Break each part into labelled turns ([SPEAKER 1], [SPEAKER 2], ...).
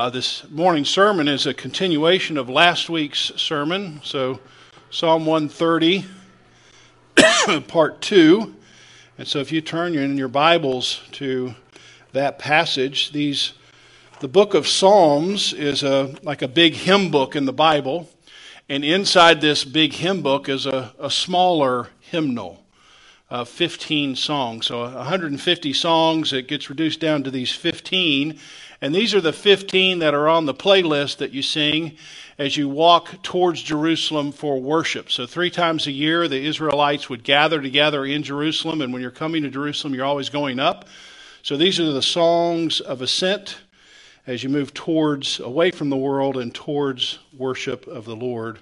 [SPEAKER 1] Uh, this morning's sermon is a continuation of last week's sermon. So, Psalm 130, part 2. And so, if you turn in your Bibles to that passage, these the book of Psalms is a like a big hymn book in the Bible, and inside this big hymn book is a, a smaller hymnal. Uh, 15 songs. So 150 songs. It gets reduced down to these 15. And these are the 15 that are on the playlist that you sing as you walk towards Jerusalem for worship. So, three times a year, the Israelites would gather together in Jerusalem. And when you're coming to Jerusalem, you're always going up. So, these are the songs of ascent as you move towards, away from the world and towards worship of the Lord.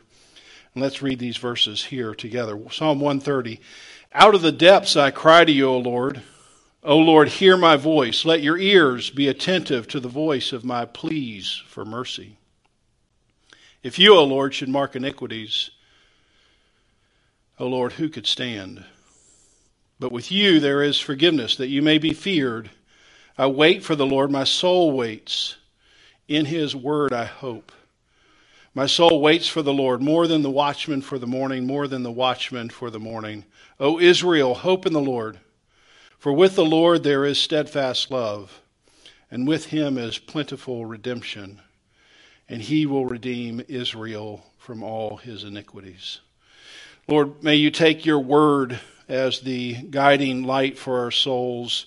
[SPEAKER 1] And let's read these verses here together. Psalm 130. Out of the depths I cry to you, O Lord. O Lord, hear my voice. Let your ears be attentive to the voice of my pleas for mercy. If you, O Lord, should mark iniquities, O Lord, who could stand? But with you there is forgiveness, that you may be feared. I wait for the Lord, my soul waits. In his word I hope. My soul waits for the Lord more than the watchman for the morning, more than the watchman for the morning. O Israel, hope in the Lord. For with the Lord there is steadfast love, and with him is plentiful redemption, and he will redeem Israel from all his iniquities. Lord, may you take your word as the guiding light for our souls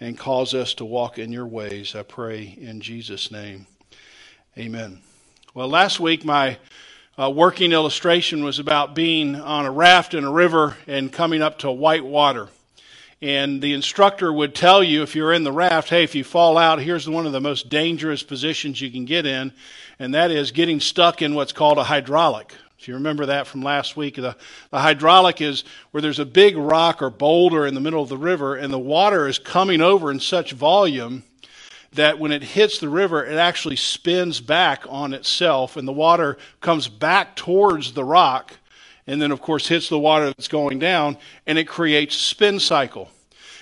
[SPEAKER 1] and cause us to walk in your ways. I pray in Jesus' name. Amen. Well, last week my uh, working illustration was about being on a raft in a river and coming up to white water. And the instructor would tell you if you're in the raft, hey, if you fall out, here's one of the most dangerous positions you can get in, and that is getting stuck in what's called a hydraulic. If you remember that from last week, the, the hydraulic is where there's a big rock or boulder in the middle of the river, and the water is coming over in such volume that when it hits the river, it actually spins back on itself, and the water comes back towards the rock and then, of course, hits the water that's going down, and it creates spin cycle.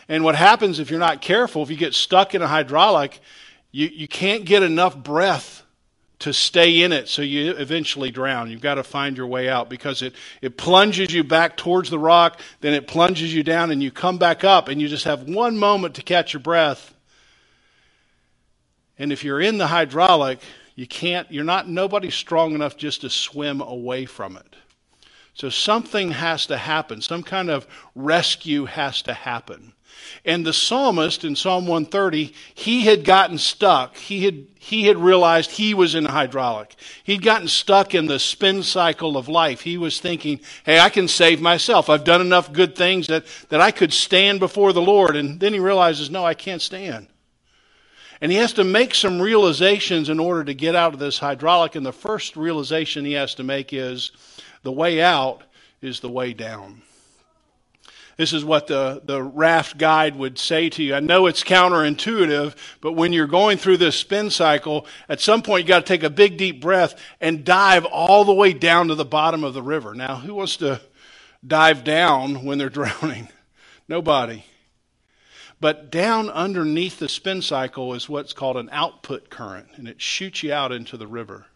[SPEAKER 1] And what happens if you're not careful, if you get stuck in a hydraulic, you, you can't get enough breath to stay in it, so you eventually drown. You've got to find your way out because it, it plunges you back towards the rock, then it plunges you down, and you come back up, and you just have one moment to catch your breath. And if you're in the hydraulic, you can't, you're not, nobody's strong enough just to swim away from it. So something has to happen. Some kind of rescue has to happen. And the psalmist in Psalm 130, he had gotten stuck. He had, he had realized he was in a hydraulic. He'd gotten stuck in the spin cycle of life. He was thinking, hey, I can save myself. I've done enough good things that, that I could stand before the Lord. And then he realizes, no, I can't stand. And he has to make some realizations in order to get out of this hydraulic. And the first realization he has to make is, the way out is the way down. This is what the, the raft guide would say to you. I know it's counterintuitive, but when you're going through this spin cycle, at some point you got to take a big deep breath and dive all the way down to the bottom of the river. Now, who wants to dive down when they're drowning? Nobody. But down underneath the spin cycle is what's called an output current, and it shoots you out into the river.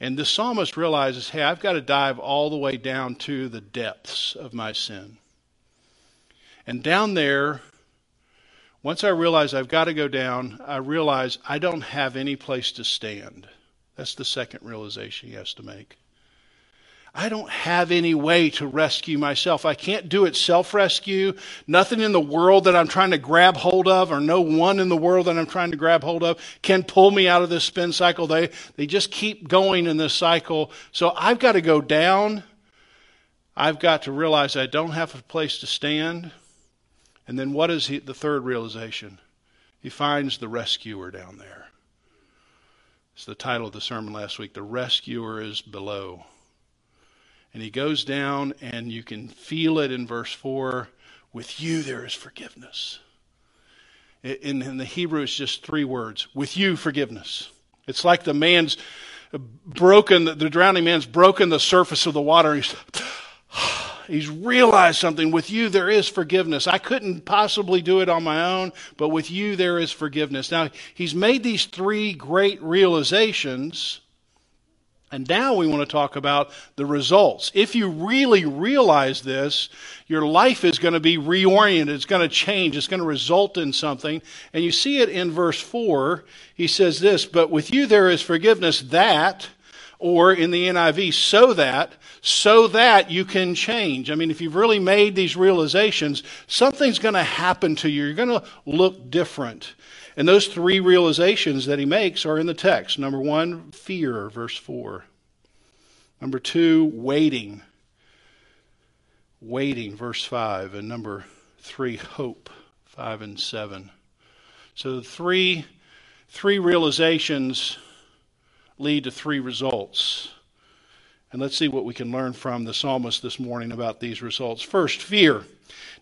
[SPEAKER 1] And the psalmist realizes, hey, I've got to dive all the way down to the depths of my sin. And down there, once I realize I've got to go down, I realize I don't have any place to stand. That's the second realization he has to make. I don't have any way to rescue myself. I can't do it self rescue. Nothing in the world that I'm trying to grab hold of, or no one in the world that I'm trying to grab hold of, can pull me out of this spin cycle. They, they just keep going in this cycle. So I've got to go down. I've got to realize I don't have a place to stand. And then what is he, the third realization? He finds the rescuer down there. It's the title of the sermon last week. The rescuer is below. And he goes down, and you can feel it in verse 4 with you there is forgiveness. In, in the Hebrew, it's just three words with you, forgiveness. It's like the man's broken, the drowning man's broken the surface of the water. He's, He's realized something. With you, there is forgiveness. I couldn't possibly do it on my own, but with you, there is forgiveness. Now, he's made these three great realizations. And now we want to talk about the results. If you really realize this, your life is going to be reoriented. It's going to change. It's going to result in something. And you see it in verse 4. He says this, But with you there is forgiveness that, or in the NIV, so that, so that you can change. I mean, if you've really made these realizations, something's going to happen to you. You're going to look different. And those three realizations that he makes are in the text. Number one, fear, verse 4. Number two, waiting. Waiting, verse 5. And number three, hope, 5 and 7. So the three, three realizations lead to three results. And let's see what we can learn from the psalmist this morning about these results. First, fear.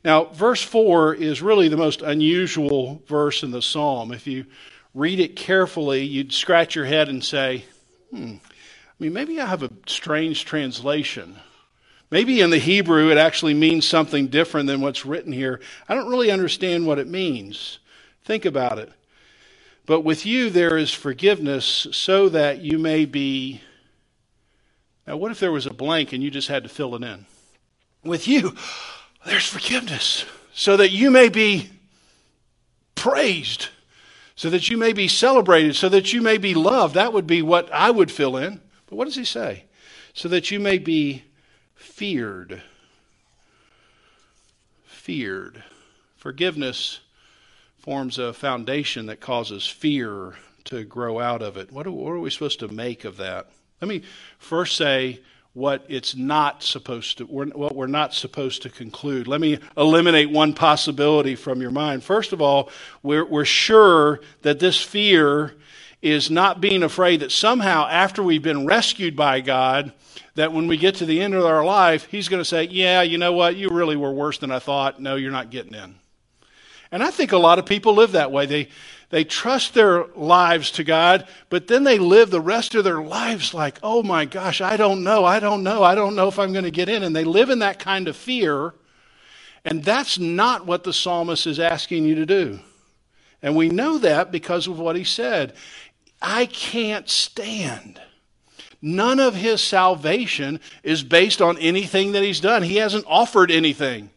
[SPEAKER 1] Now, verse 4 is really the most unusual verse in the psalm. If you read it carefully, you'd scratch your head and say, hmm, I mean, maybe I have a strange translation. Maybe in the Hebrew it actually means something different than what's written here. I don't really understand what it means. Think about it. But with you there is forgiveness so that you may be. Now, what if there was a blank and you just had to fill it in? With you, there's forgiveness so that you may be praised, so that you may be celebrated, so that you may be loved. That would be what I would fill in. But what does he say? So that you may be feared. Feared. Forgiveness forms a foundation that causes fear to grow out of it. What are, what are we supposed to make of that? Let me first say what it's not supposed to what we're not supposed to conclude. Let me eliminate one possibility from your mind. First of all, we're, we're sure that this fear is not being afraid that somehow after we've been rescued by God, that when we get to the end of our life, He's going to say, Yeah, you know what? You really were worse than I thought. No, you're not getting in. And I think a lot of people live that way. They, they trust their lives to God, but then they live the rest of their lives like, oh my gosh, I don't know, I don't know, I don't know if I'm going to get in. And they live in that kind of fear. And that's not what the psalmist is asking you to do. And we know that because of what he said. I can't stand. None of his salvation is based on anything that he's done. He hasn't offered anything.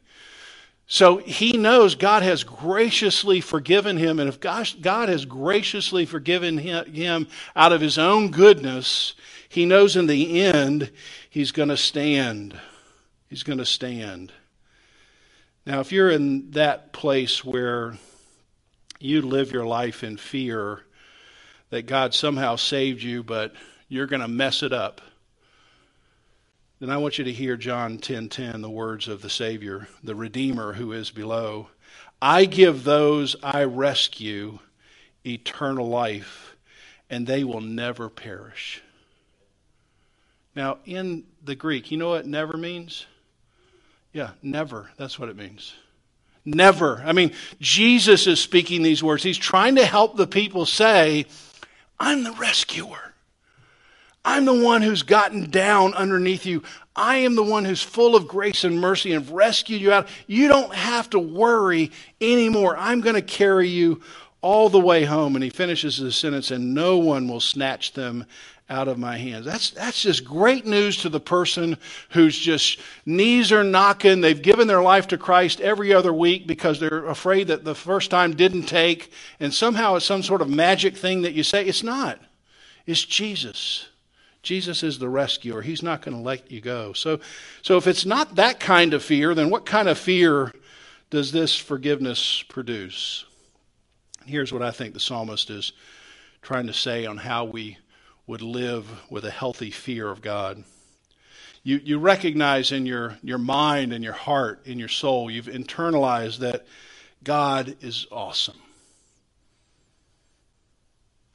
[SPEAKER 1] So he knows God has graciously forgiven him, and if God has graciously forgiven him out of his own goodness, he knows in the end he's going to stand. He's going to stand. Now, if you're in that place where you live your life in fear that God somehow saved you, but you're going to mess it up, then I want you to hear John 10:10, 10, 10, the words of the Savior, the Redeemer who is below. I give those I rescue eternal life, and they will never perish. Now, in the Greek, you know what never means? Yeah, never. That's what it means. Never. I mean, Jesus is speaking these words. He's trying to help the people say, I'm the rescuer. I'm the one who's gotten down underneath you. I am the one who's full of grace and mercy and rescued you out. You don't have to worry anymore. I'm going to carry you all the way home. And he finishes his sentence, and no one will snatch them out of my hands. That's, that's just great news to the person who's just knees are knocking. They've given their life to Christ every other week because they're afraid that the first time didn't take. And somehow it's some sort of magic thing that you say. It's not. It's Jesus. Jesus is the rescuer. He's not going to let you go. So, so if it's not that kind of fear, then what kind of fear does this forgiveness produce? Here's what I think the psalmist is trying to say on how we would live with a healthy fear of God. You, you recognize in your, your mind and your heart, in your soul, you've internalized that God is awesome.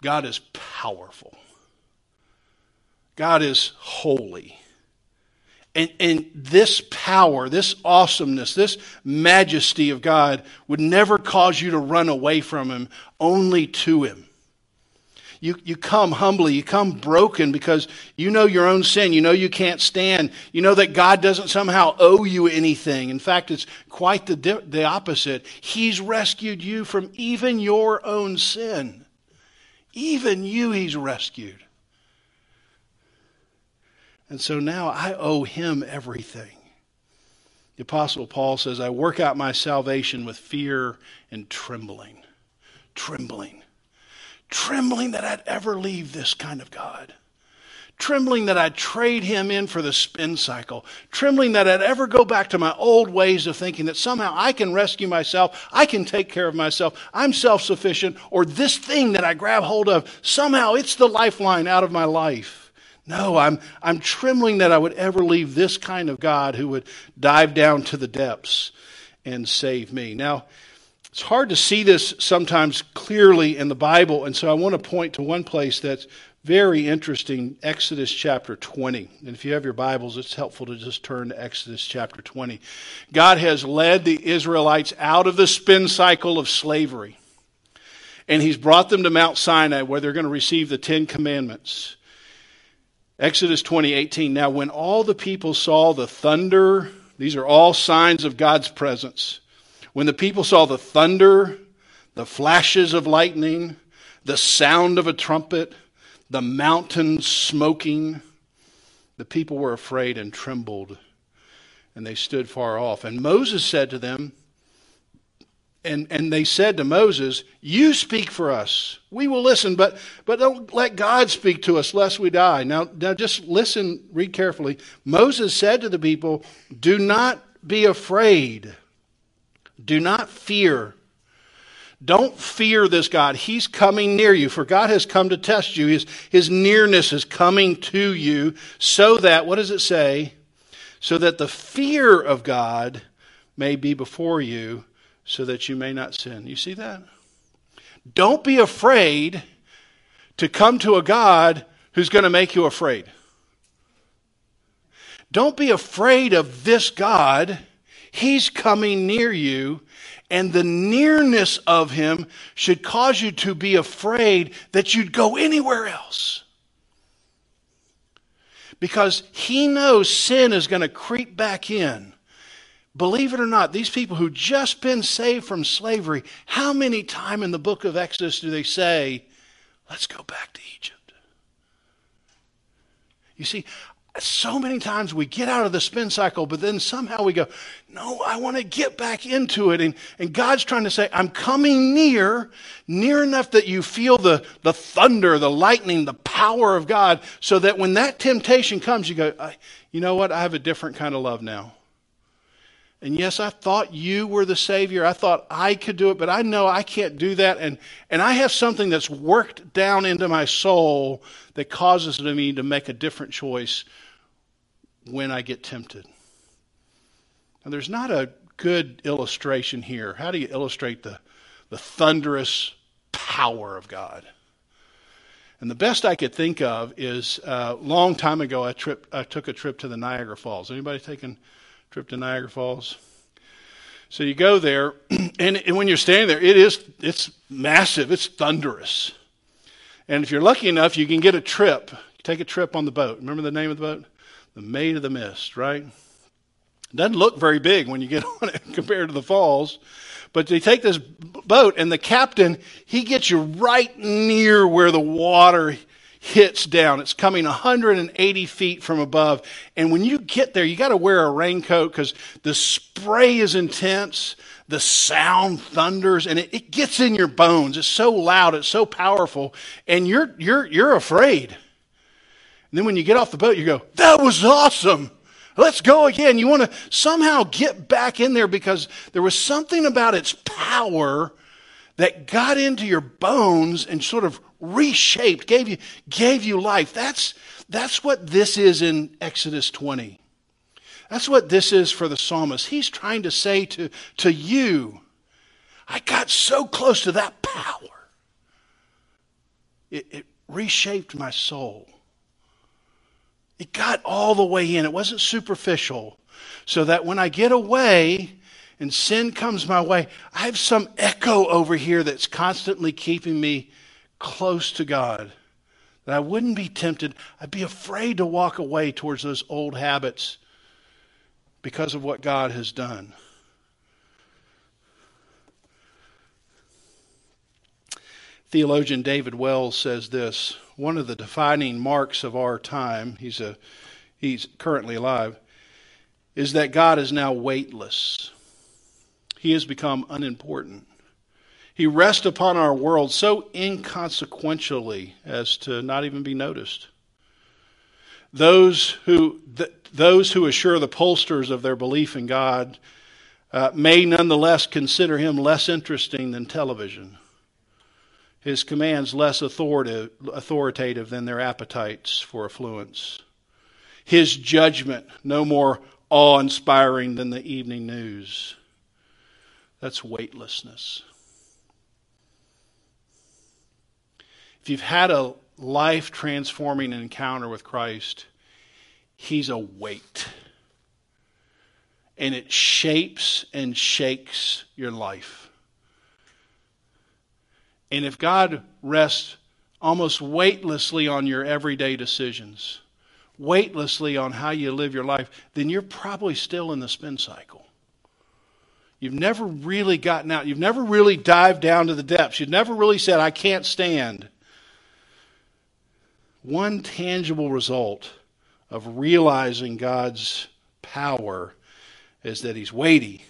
[SPEAKER 1] God is powerful. God is holy. And, and this power, this awesomeness, this majesty of God would never cause you to run away from Him, only to Him. you, you come humbly, you come broken because you know your own sin. You know you can't stand. You know that God doesn't somehow owe you anything. In fact, it's quite the, the opposite. He's rescued you from even your own sin. Even you, He's rescued. And so now I owe Him everything. The Apostle Paul says, I work out my salvation with fear and trembling. Trembling. Trembling that I'd ever leave this kind of God. Trembling that I'd trade him in for the spin cycle. Trembling that I'd ever go back to my old ways of thinking that somehow I can rescue myself, I can take care of myself, I'm self sufficient, or this thing that I grab hold of, somehow it's the lifeline out of my life. No, I'm, I'm trembling that I would ever leave this kind of God who would dive down to the depths and save me. Now, it's hard to see this sometimes clearly in the Bible, and so I want to point to one place that's very interesting Exodus chapter 20. And if you have your Bibles, it's helpful to just turn to Exodus chapter 20. God has led the Israelites out of the spin cycle of slavery, and He's brought them to Mount Sinai where they're going to receive the Ten Commandments. Exodus 20:18 Now when all the people saw the thunder these are all signs of God's presence. When the people saw the thunder the flashes of lightning the sound of a trumpet the mountain smoking the people were afraid and trembled and they stood far off. And Moses said to them and, and they said to Moses, You speak for us. We will listen, but, but don't let God speak to us lest we die. Now, now just listen, read carefully. Moses said to the people, Do not be afraid. Do not fear. Don't fear this God. He's coming near you, for God has come to test you. His, his nearness is coming to you so that, what does it say? So that the fear of God may be before you so that you may not sin. You see that? Don't be afraid to come to a God who's going to make you afraid. Don't be afraid of this God. He's coming near you, and the nearness of him should cause you to be afraid that you'd go anywhere else. Because he knows sin is going to creep back in Believe it or not, these people who just been saved from slavery, how many times in the book of Exodus do they say, let's go back to Egypt? You see, so many times we get out of the spin cycle, but then somehow we go, no, I want to get back into it. And, and God's trying to say, I'm coming near, near enough that you feel the, the thunder, the lightning, the power of God, so that when that temptation comes, you go, you know what? I have a different kind of love now. And yes, I thought you were the Savior. I thought I could do it, but I know I can't do that. And, and I have something that's worked down into my soul that causes me to make a different choice when I get tempted. And there's not a good illustration here. How do you illustrate the, the thunderous power of God? And the best I could think of is a uh, long time ago, I, trip, I took a trip to the Niagara Falls. Anybody taken trip to Niagara Falls. So you go there, and, when you're standing there, it is it's massive. It's thunderous. And if you're lucky enough, you can get a trip. Take a trip on the boat. Remember the name of the boat? The Maid of the Mist, right? It doesn't look very big when you get on it compared to the falls. But they take this boat, and the captain, he gets you right near where the water hits down. It's coming 180 feet from above. And when you get there, you got to wear a raincoat because the spray is intense. The sound thunders and it, it, gets in your bones. It's so loud. It's so powerful. And you're, you're, you're afraid. And then when you get off the boat, you go, that was awesome. Let's go again. You want to somehow get back in there because there was something about its power that got into your bones and sort of reshaped, gave you, gave you life. That's, that's what this is in Exodus 20. That's what this is for the psalmist. He's trying to say to, to you, I got so close to that power. It, it reshaped my soul. It got all the way in. It wasn't superficial. So that when I get away and sin comes my way, I have some echo over here that's constantly keeping me close to God, that I wouldn't be tempted. I'd be afraid to walk away towards those old habits because of what God has done. Theologian David Wells says this one of the defining marks of our time, he's, a, he's currently alive, is that God is now weightless. He has become unimportant. He rests upon our world so inconsequentially as to not even be noticed. Those who, th- those who assure the pollsters of their belief in God uh, may nonetheless consider him less interesting than television his commands less authoritative, authoritative than their appetites for affluence, his judgment no more awe inspiring than the evening news. That's weightlessness. If you've had a life transforming encounter with Christ, He's a weight. And it shapes and shakes your life. And if God rests almost weightlessly on your everyday decisions, weightlessly on how you live your life, then you're probably still in the spin cycle. You've never really gotten out. You've never really dived down to the depths. You've never really said, I can't stand. One tangible result of realizing God's power is that He's weighty.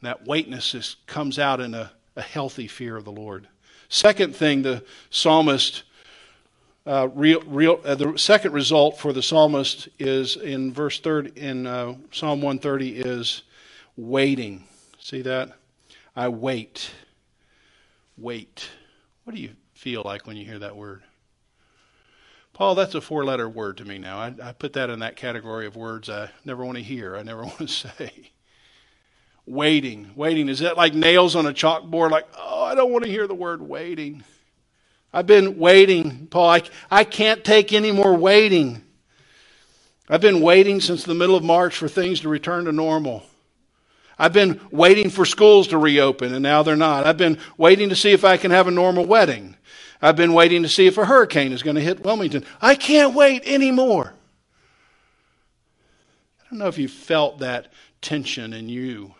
[SPEAKER 1] And that weightness is, comes out in a, a healthy fear of the Lord. Second thing the psalmist, uh, real, real, uh, the second result for the psalmist is in verse third in uh, Psalm 130 is waiting. See that? I wait. Wait. What do you feel like when you hear that word? Paul, that's a four letter word to me now. I, I, put that in that category of words I never want to hear, I never want to say. Waiting. Waiting. Is that like nails on a chalkboard? Like, oh, I don't want to hear the word waiting. I've been waiting, Paul. I, I can't take any more waiting. I've been waiting since the middle of March for things to return to normal. I've been waiting for schools to reopen, and now they're not. I've been waiting to see if I can have a normal wedding. I've been waiting to see if a hurricane is going to hit Wilmington. I can't wait anymore. I don't know if you felt that tension in you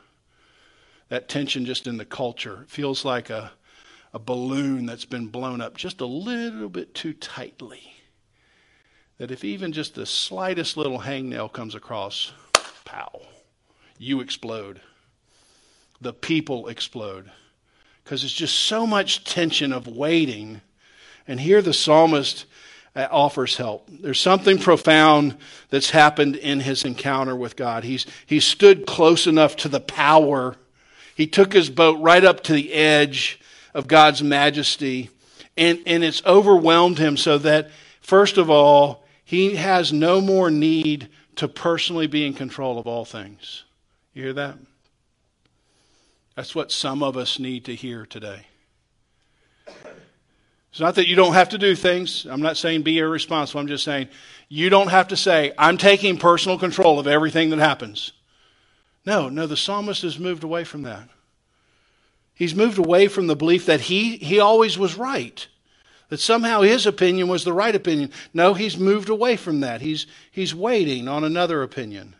[SPEAKER 1] that tension just in the culture. It feels like a, a balloon that's been blown up just a little bit too tightly. That if even just the slightest little hangnail comes across, pow, you explode. The people explode. Because it's just so much tension of waiting. And here the psalmist uh, offers help. There's something profound that's happened in his encounter with God. He's, he's stood close enough to the power he took his boat right up to the edge of God's majesty, and, and it's overwhelmed him so that, first of all, he has no more need to personally be in control of all things. You hear that? That's what some of us need to hear today. It's not that you don't have to do things. I'm not saying be irresponsible. I'm just saying you don't have to say, I'm taking personal control of everything that happens. No, no, the psalmist has moved away from that. He's moved away from the belief that he, he always was right, that somehow his opinion was the right opinion. No, he's moved away from that. He's, he's waiting on another opinion.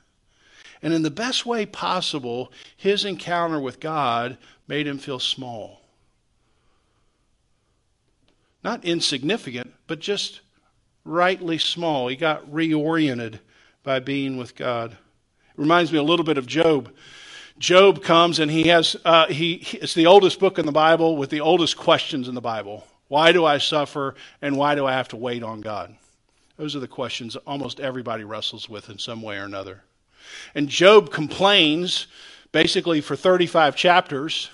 [SPEAKER 1] And in the best way possible, his encounter with God made him feel small. Not insignificant, but just rightly small. He got reoriented by being with God. It reminds me a little bit of Job. Job comes and he has, uh, he, it's the oldest book in the Bible with the oldest questions in the Bible. Why do I suffer and why do I have to wait on God? Those are the questions almost everybody wrestles with in some way or another. And Job complains basically for 35 chapters.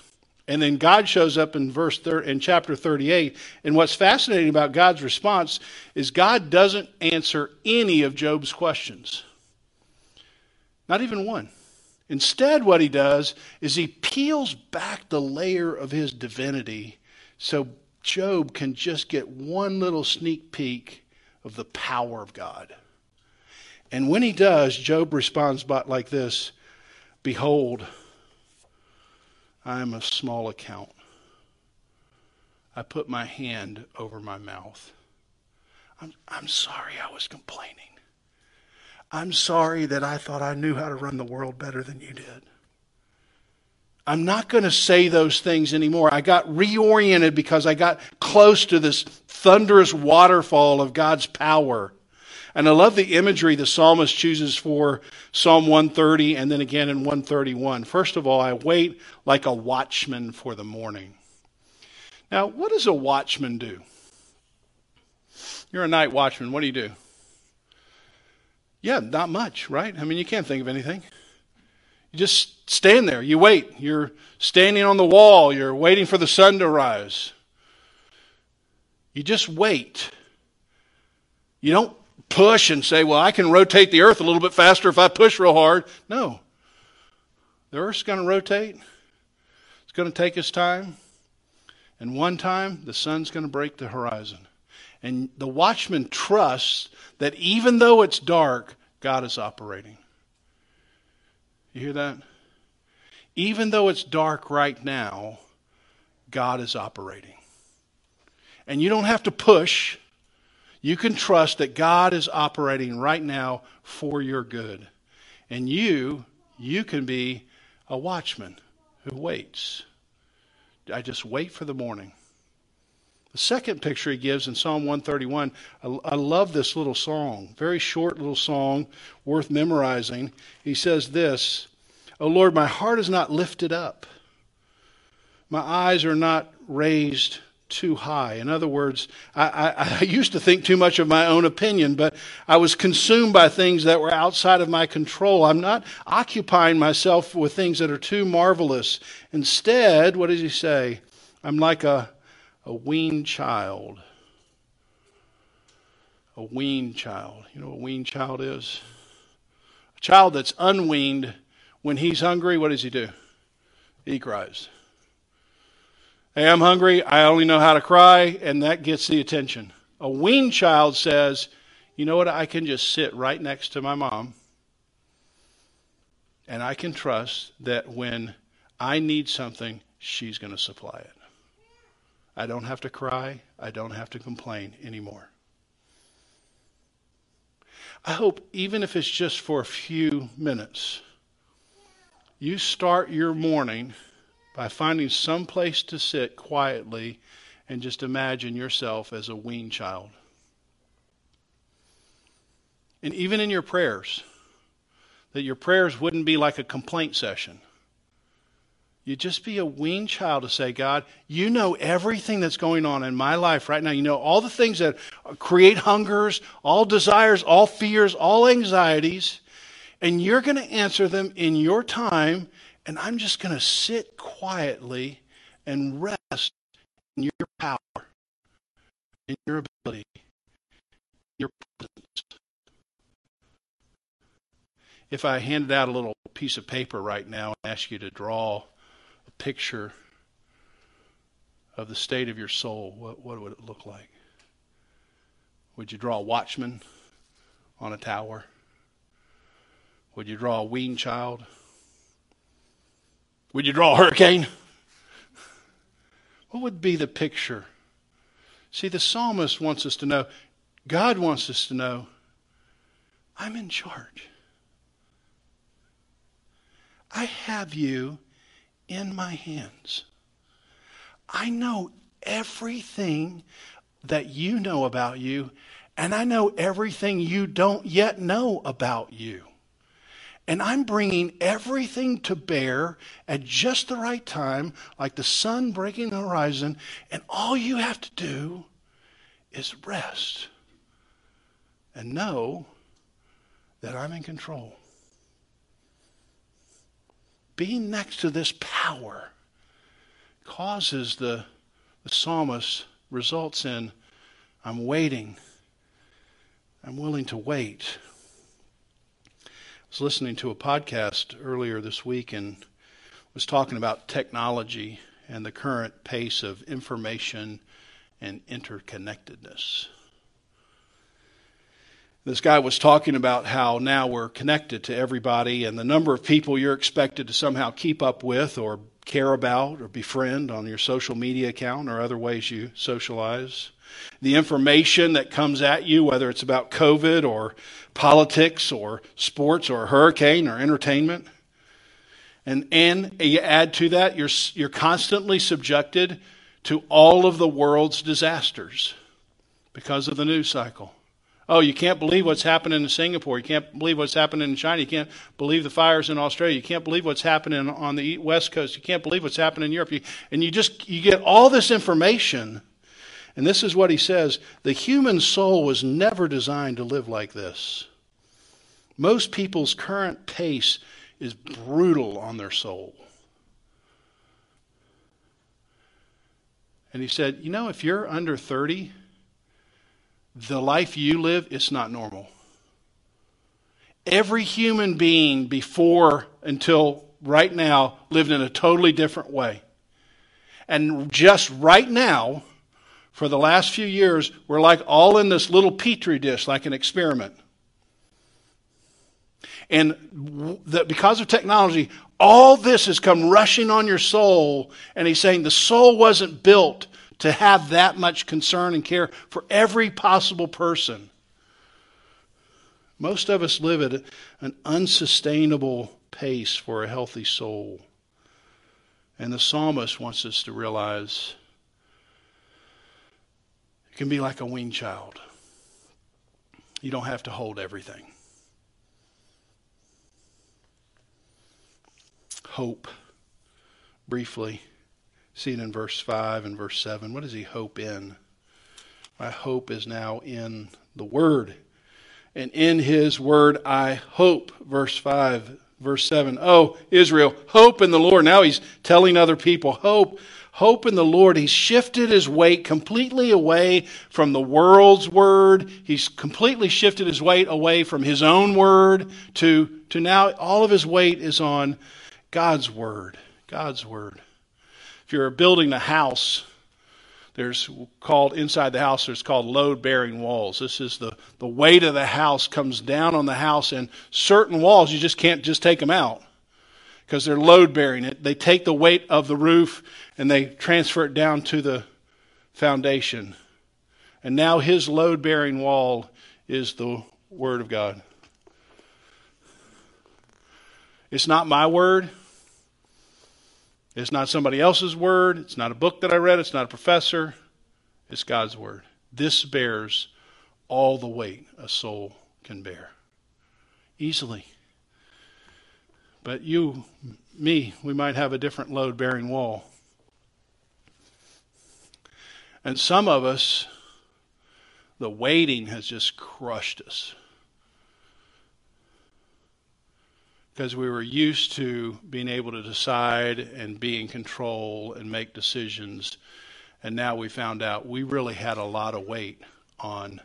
[SPEAKER 1] And then God shows up in verse thir- in chapter 38. And what's fascinating about God's response is God doesn't answer any of Job's questions. Not even one. Instead, what he does is he peels back the layer of his divinity so Job can just get one little sneak peek of the power of God. And when he does, Job responds like this Behold, I am of small account. I put my hand over my mouth. I'm, I'm sorry I was complaining. I'm sorry that I thought I knew how to run the world better than you did. I'm not going to say those things anymore. I got reoriented because I got close to this thunderous waterfall of God's power. And I love the imagery the psalmist chooses for Psalm 130 and then again in 131. First of all, I wait like a watchman for the morning. Now, what does a watchman do? You're a night watchman. What do you do? Yeah, not much, right? I mean, you can't think of anything. You just stand there. You wait. You're standing on the wall. You're waiting for the sun to rise. You just wait. You don't push and say, well, I can rotate the earth a little bit faster if I push real hard. No. The earth's going to rotate. It's going to take its time. And one time, the sun's going to break the horizon. And the watchman trusts that even though it's dark, God is operating. You hear that? Even though it's dark right now, God is operating. And you don't have to push. You can trust that God is operating right now for your good. And you, you can be a watchman who waits. I just wait for the morning. The second picture he gives in Psalm 131, I, I, love this little song, very short little song, worth memorizing. He says this O Lord, my heart is not lifted up, my eyes are not raised too high. In other words, I, I, I, used to think too much of my own opinion, but I was consumed by things that were outside of my control. I'm not occupying myself with things that are too marvelous. Instead, what does he say? I'm like a a weaned child. A weaned child. You know what a weaned child is? A child that's unweaned, when he's hungry, what does he do? He cries. Hey, I'm hungry. I only know how to cry, and that gets the attention. A weaned child says, You know what? I can just sit right next to my mom, and I can trust that when I need something, she's going to supply it. I don't have to cry. I don't have to complain anymore. I hope, even if it's just for a few minutes, you start your morning by finding some place to sit quietly and just imagine yourself as a weaned child. And even in your prayers, that your prayers wouldn't be like a complaint session You'd just be a weaned child to say, God, you know everything that's going on in my life right now. You know all the things that create hungers, all desires, all fears, all anxieties, and you're going to answer them in your time, and I'm just going to sit quietly and rest in your power, in your ability, your presence. If I handed out a little piece of paper right now and asked you to draw a picture of the state of your soul, what, what would it look like? Would you draw a watchman on a tower? Would you draw a weaned child? Would you draw a hurricane? What would be the picture? See, the psalmist wants us to know, God wants us to know, I'm in charge. I have you in my hands. I know everything that you know about you, and I know everything you don't yet know about you. And I'm bringing everything to bear at just the right time, like the sun breaking the horizon, and all you have to do is rest and know that I'm in control being next to this power causes the, the psalmist results in I'm waiting. I'm willing to wait. Was listening to a podcast earlier this week and was talking about technology and the current pace of information and interconnectedness. This guy was talking about how now we're connected to everybody and the number of people you're expected to somehow keep up with or care about or befriend on your social media account or other ways you socialize. The information that comes at you, whether it's about COVID or politics or sports or hurricane or entertainment. And, and you add to that, you're, you're constantly subjected to all of the world's disasters because of the news cycle. Oh, you can't believe what's happening in Singapore. You can't believe what's happening in China. You can't believe the fires in Australia. You can't believe what's happening on the West Coast. You can't believe what's happening in Europe. You, and you just you get all this information. And this is what he says, the human soul was never designed to live like this. Most people's current pace is brutal on their soul. And he said, You know, if you're under 30, the life you live, it's not normal. Every human being before until right now lived in a totally different way. And just right now, for the last few years, we're like all in this little petri dish, like an experiment. And the, because of technology, all this has come rushing on your soul. And he's saying the soul wasn't built to have that much concern and care for every possible person. Most of us live at an unsustainable pace for a healthy soul. And the psalmist wants us to realize can be like a weaned child. You don't have to hold everything. Hope, briefly. See it in verse 5 and verse 7. What does he hope in? My hope is now in the Word. And in his Word I hope. Verse 5, verse 7. Oh, Israel, hope in the Lord. Now he's telling other people, hope. Hope in the Lord. He's shifted his weight completely away from the world's word. He's completely shifted his weight away from his own word to, to now all of his weight is on God's word. God's word. If you're building a house, there's called inside the house there's called load bearing walls this is the, the weight of the house comes down on the house and certain walls you just can't just take them out because they're load bearing it they take the weight of the roof and they transfer it down to the foundation and now his load bearing wall is the word of god it's not my word it's not somebody else's word. It's not a book that I read. It's not a professor. It's God's word. This bears all the weight a soul can bear. Easily. But you, me, we might have a different load bearing wall. And some of us, the waiting has just crushed us. because we were used to being able to decide and be in control and make decisions. And now we found out we really had a lot of weight on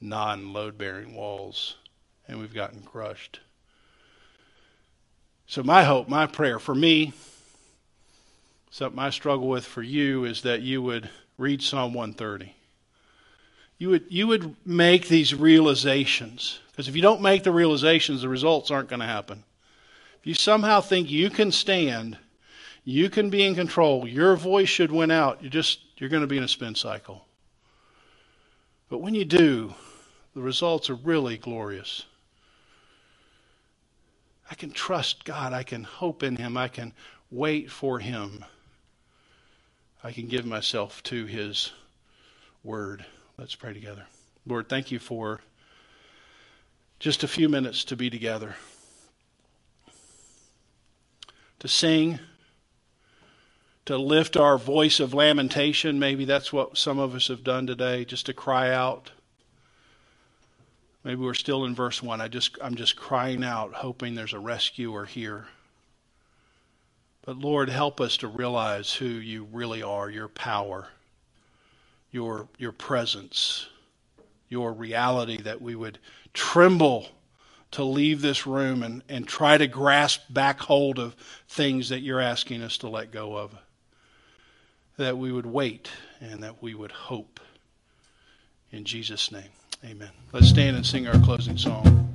[SPEAKER 1] non load bearing walls, and we've gotten crushed. So, my hope, my prayer for me, something I struggle with for you, is that you would read Psalm 130. You would, you would make these realizations. Because if you don't make the realizations, the results aren't going to happen If you somehow think you can stand, you can be in control, your voice should win out, you just you're going to be in a spin cycle. But when you do, the results are really glorious. I can trust God. I can hope in Him. I can wait for Him. I can give myself to His Word. Let's pray together. Lord, thank you for just a few minutes to be together to sing, to lift our voice of lamentation. Maybe that's what some of us have done today, just to cry out. Maybe we're still in verse 1. I just I'm just crying out hoping there's a rescuer here. But Lord, help us to realize who you really are, your power, your your presence, your reality that we would tremble to leave this room and, and try to grasp back hold of things that you're asking us to let go of. That we would wait and that we would hope. In Jesus' name, amen. Let's stand and sing our closing song.